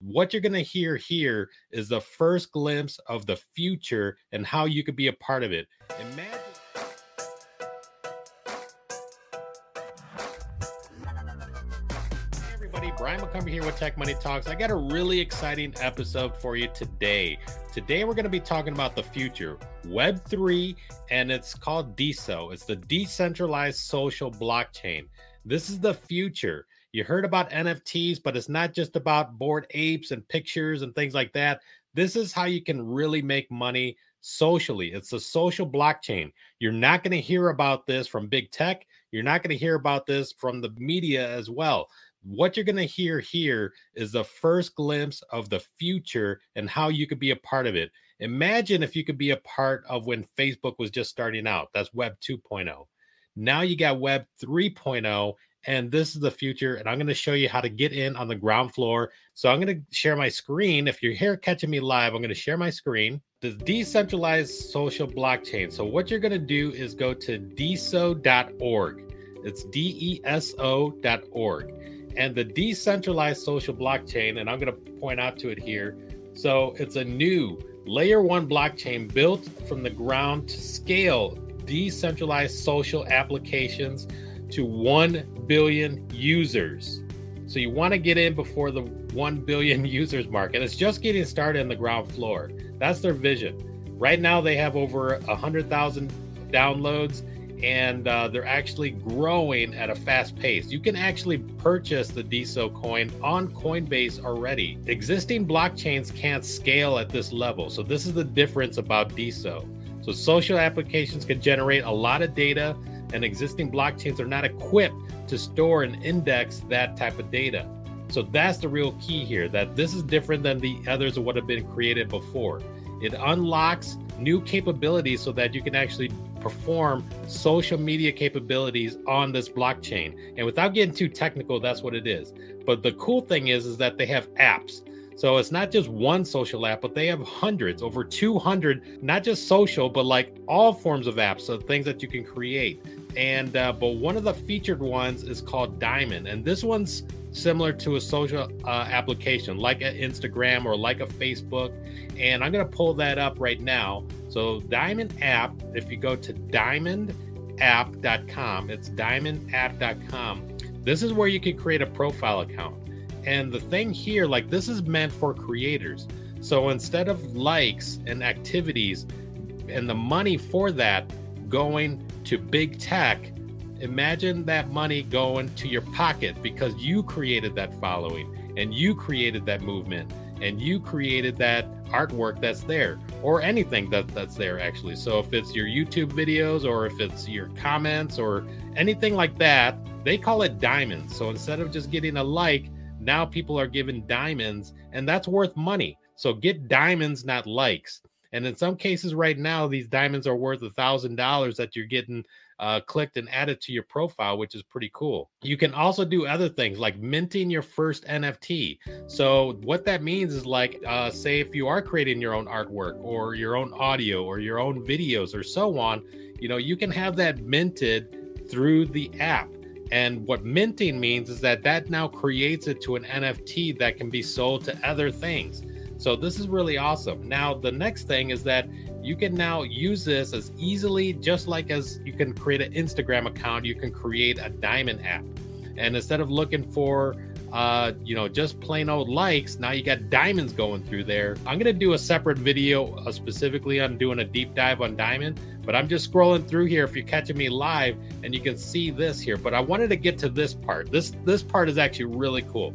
What you're going to hear here is the first glimpse of the future and how you could be a part of it. Imagine. Everybody, Brian McCumber here with Tech Money Talks. I got a really exciting episode for you today. Today, we're going to be talking about the future, Web3, and it's called DeSo. It's the decentralized social blockchain. This is the future you heard about NFTs, but it's not just about bored apes and pictures and things like that. This is how you can really make money socially. It's a social blockchain. You're not going to hear about this from big tech. You're not going to hear about this from the media as well. What you're going to hear here is the first glimpse of the future and how you could be a part of it. Imagine if you could be a part of when Facebook was just starting out. That's Web 2.0. Now you got Web 3.0, and this is the future and i'm going to show you how to get in on the ground floor. So i'm going to share my screen. If you're here catching me live i'm going to share my screen. The decentralized social blockchain. So what you're going to do is go to deso.org it's d-e-s-o.org and the decentralized social blockchain and i'm going to point out to it here. So it's a new layer one blockchain built from the ground to scale decentralized social applications to 1 billion users. So you want to get in before the 1 billion users mark. And it's just getting started in the ground floor. That's their vision. Right now, they have over 100,000 downloads and uh, they're actually growing at a fast pace. You can actually purchase the DeSo coin on Coinbase already. Existing blockchains can't scale at this level. So, this is the difference about DeSo. So, social applications can generate a lot of data and existing blockchains are not equipped to store and index that type of data. So that's the real key here that this is different than the others of what have been created before. It unlocks new capabilities so that you can actually perform social media capabilities on this blockchain. And without getting too technical, that's what it is. But the cool thing is is that they have apps. So it's not just one social app, but they have hundreds, over 200, not just social, but like all forms of apps, so things that you can create. And uh, but one of the featured ones is called Diamond, and this one's similar to a social uh, application like an Instagram or like a Facebook. And I'm going to pull that up right now. So Diamond app, if you go to diamondapp.com, it's diamondapp.com. This is where you can create a profile account. And the thing here, like this is meant for creators. So instead of likes and activities and the money for that going to big tech, imagine that money going to your pocket because you created that following and you created that movement and you created that artwork that's there or anything that that's there actually so if it's your youtube videos or if it's your comments or anything like that they call it diamonds so instead of just getting a like now people are given diamonds, and that's worth money. So get diamonds, not likes. And in some cases, right now, these diamonds are worth a thousand dollars that you're getting uh, clicked and added to your profile, which is pretty cool. You can also do other things like minting your first NFT. So, what that means is like, uh, say, if you are creating your own artwork or your own audio or your own videos or so on, you know, you can have that minted through the app. And what minting means is that that now creates it to an NFT that can be sold to other things. So this is really awesome. Now the next thing is that you can now use this as easily just like as you can create an Instagram account, you can create a diamond app. And instead of looking for uh, you know, just plain old likes. Now you got diamonds going through there. I'm gonna do a separate video uh, specifically on doing a deep dive on diamond, but I'm just scrolling through here if you're catching me live and you can see this here. But I wanted to get to this part. This this part is actually really cool.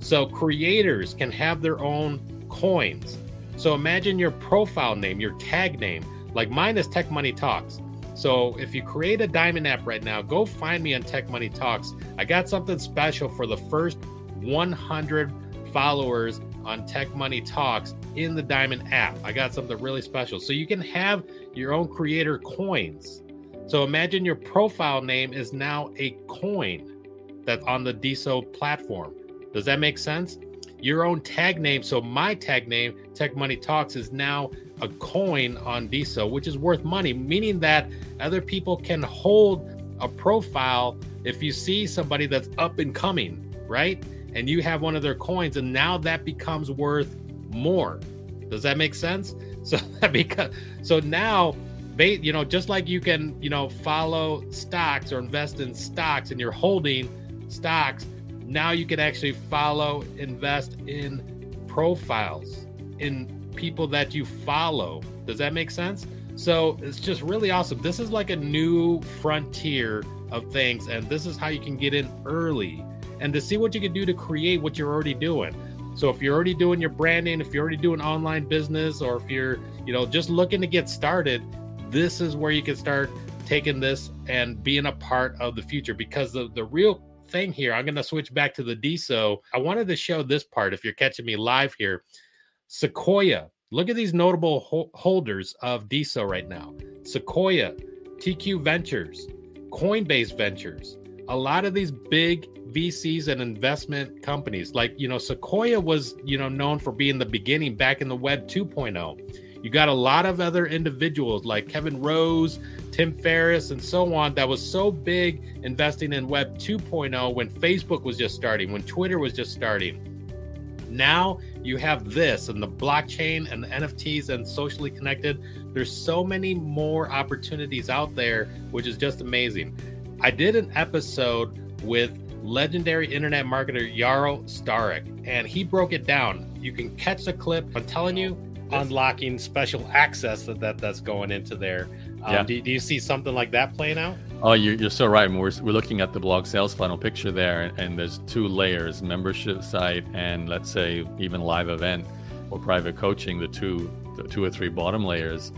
So creators can have their own coins. So imagine your profile name, your tag name. Like mine is Tech Money Talks. So if you create a diamond app right now, go find me on Tech Money Talks. I got something special for the first 100 followers on Tech Money Talks in the diamond app. I got something really special. So you can have your own creator coins. So imagine your profile name is now a coin that's on the DeSo platform. Does that make sense? Your own tag name. So my tag name, Tech Money Talks, is now a coin on DeSo, which is worth money, meaning that other people can hold a profile if you see somebody that's up and coming, right? and you have one of their coins, and now that becomes worth more. Does that make sense? So that because so now they, you know just like you can you know follow stocks or invest in stocks and you're holding stocks now you can actually follow invest in profiles in people that you follow. Does that make sense? So it's just really awesome. This is like a new frontier of things and this is how you can get in early and to see what you can do to create what you're already doing. So if you're already doing your branding, if you're already doing online business, or if you're, you know, just looking to get started, this is where you can start taking this and being a part of the future. Because the the real thing here, I'm going to switch back to the DeSo. I wanted to show this part. If you're catching me live here, Sequoia. Look at these notable ho- holders of DeSo right now. Sequoia, TQ Ventures, Coinbase Ventures. A lot of these big VCs and investment companies. Like, you know, Sequoia was, you know, known for being the beginning back in the web 2.0. You got a lot of other individuals like Kevin Rose, Tim Ferriss, and so on that was so big investing in web 2.0 when Facebook was just starting, when Twitter was just starting. Now you have this and the blockchain and the NFTs and socially connected. There's so many more opportunities out there, which is just amazing. I did an episode with legendary internet marketer Yaro Starak, and he broke it down. You can catch the clip. I'm telling you, unlocking special access that, that that's going into there. Um, yeah. do, do, you see something like that playing out? Oh, you're, you're so right. We're, we're looking at the blog sales funnel picture there, and there's two layers membership site and let's say even live event or private coaching, the two, the two or three bottom layers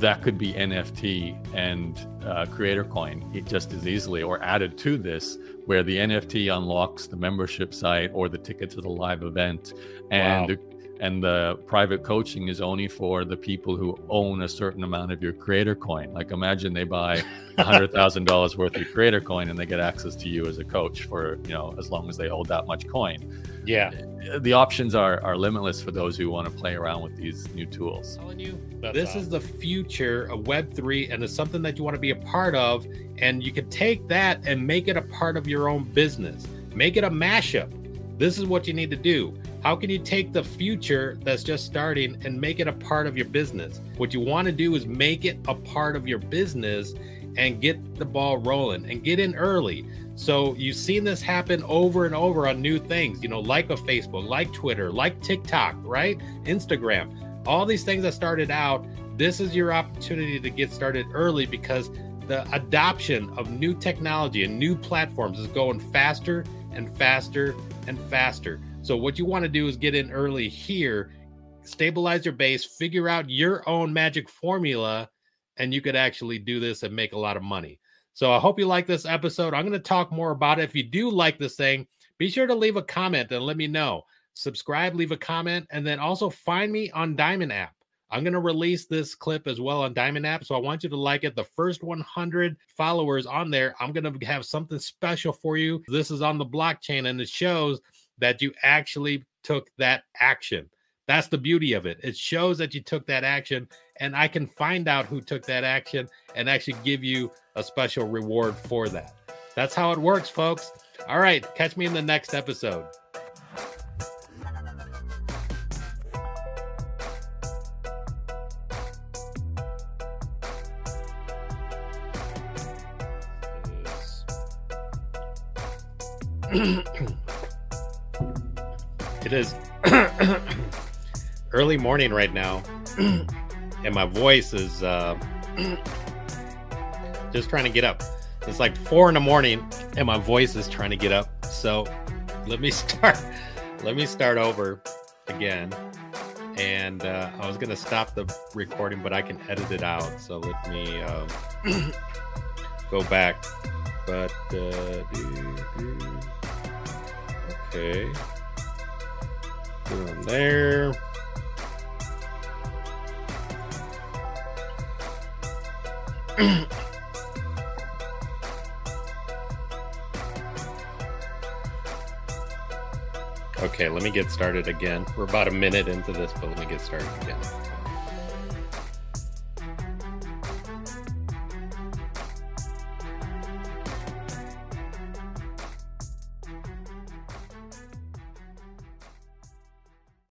that could be NFT and uh, Creator Coin just as easily, or added to this, where the NFT unlocks the membership site or the ticket to the live event, and wow. The, and the private coaching is only for the people who own a certain amount of your Creator Coin. Like imagine they buy hundred thousand dollars worth of Creator Coin and they get access to you as a coach for you know as long as they hold that much coin. Yeah, uh, the options are are limitless for those who want to play around with these new tools. I'm telling you, this awesome. is the future of Web three, and it's something that you want to be a part of. And you can take that and make it a part of your own business. Make it a mashup. This is what you need to do. How can you take the future that's just starting and make it a part of your business? What you want to do is make it a part of your business and get the ball rolling and get in early. So you've seen this happen over and over on new things, you know, like a Facebook, like Twitter, like TikTok, right? Instagram, all these things that started out. This is your opportunity to get started early because the adoption of new technology and new platforms is going faster and faster and faster. So what you want to do is get in early here, stabilize your base, figure out your own magic formula and you could actually do this and make a lot of money. So I hope you like this episode. I'm going to talk more about it. If you do like this thing, be sure to leave a comment and let me know. Subscribe, leave a comment, and then also find me on Diamond app. I'm going to release this clip as well on Diamond app. So I want you to like it. The first 100 followers on there, I'm going to have something special for you. This is on the blockchain and it shows that you actually took that action. That's the beauty of it. It shows that you took that action, and I can find out who took that action and actually give you a special reward for that. That's how it works, folks. All right, catch me in the next episode. it is early morning right now, and my voice is uh, just trying to get up. It's like four in the morning, and my voice is trying to get up. So let me start. Let me start over again. And uh, I was gonna stop the recording, but I can edit it out. So let me um, go back. But uh, okay, doing there. okay, let me get started again. We're about a minute into this, but let me get started again.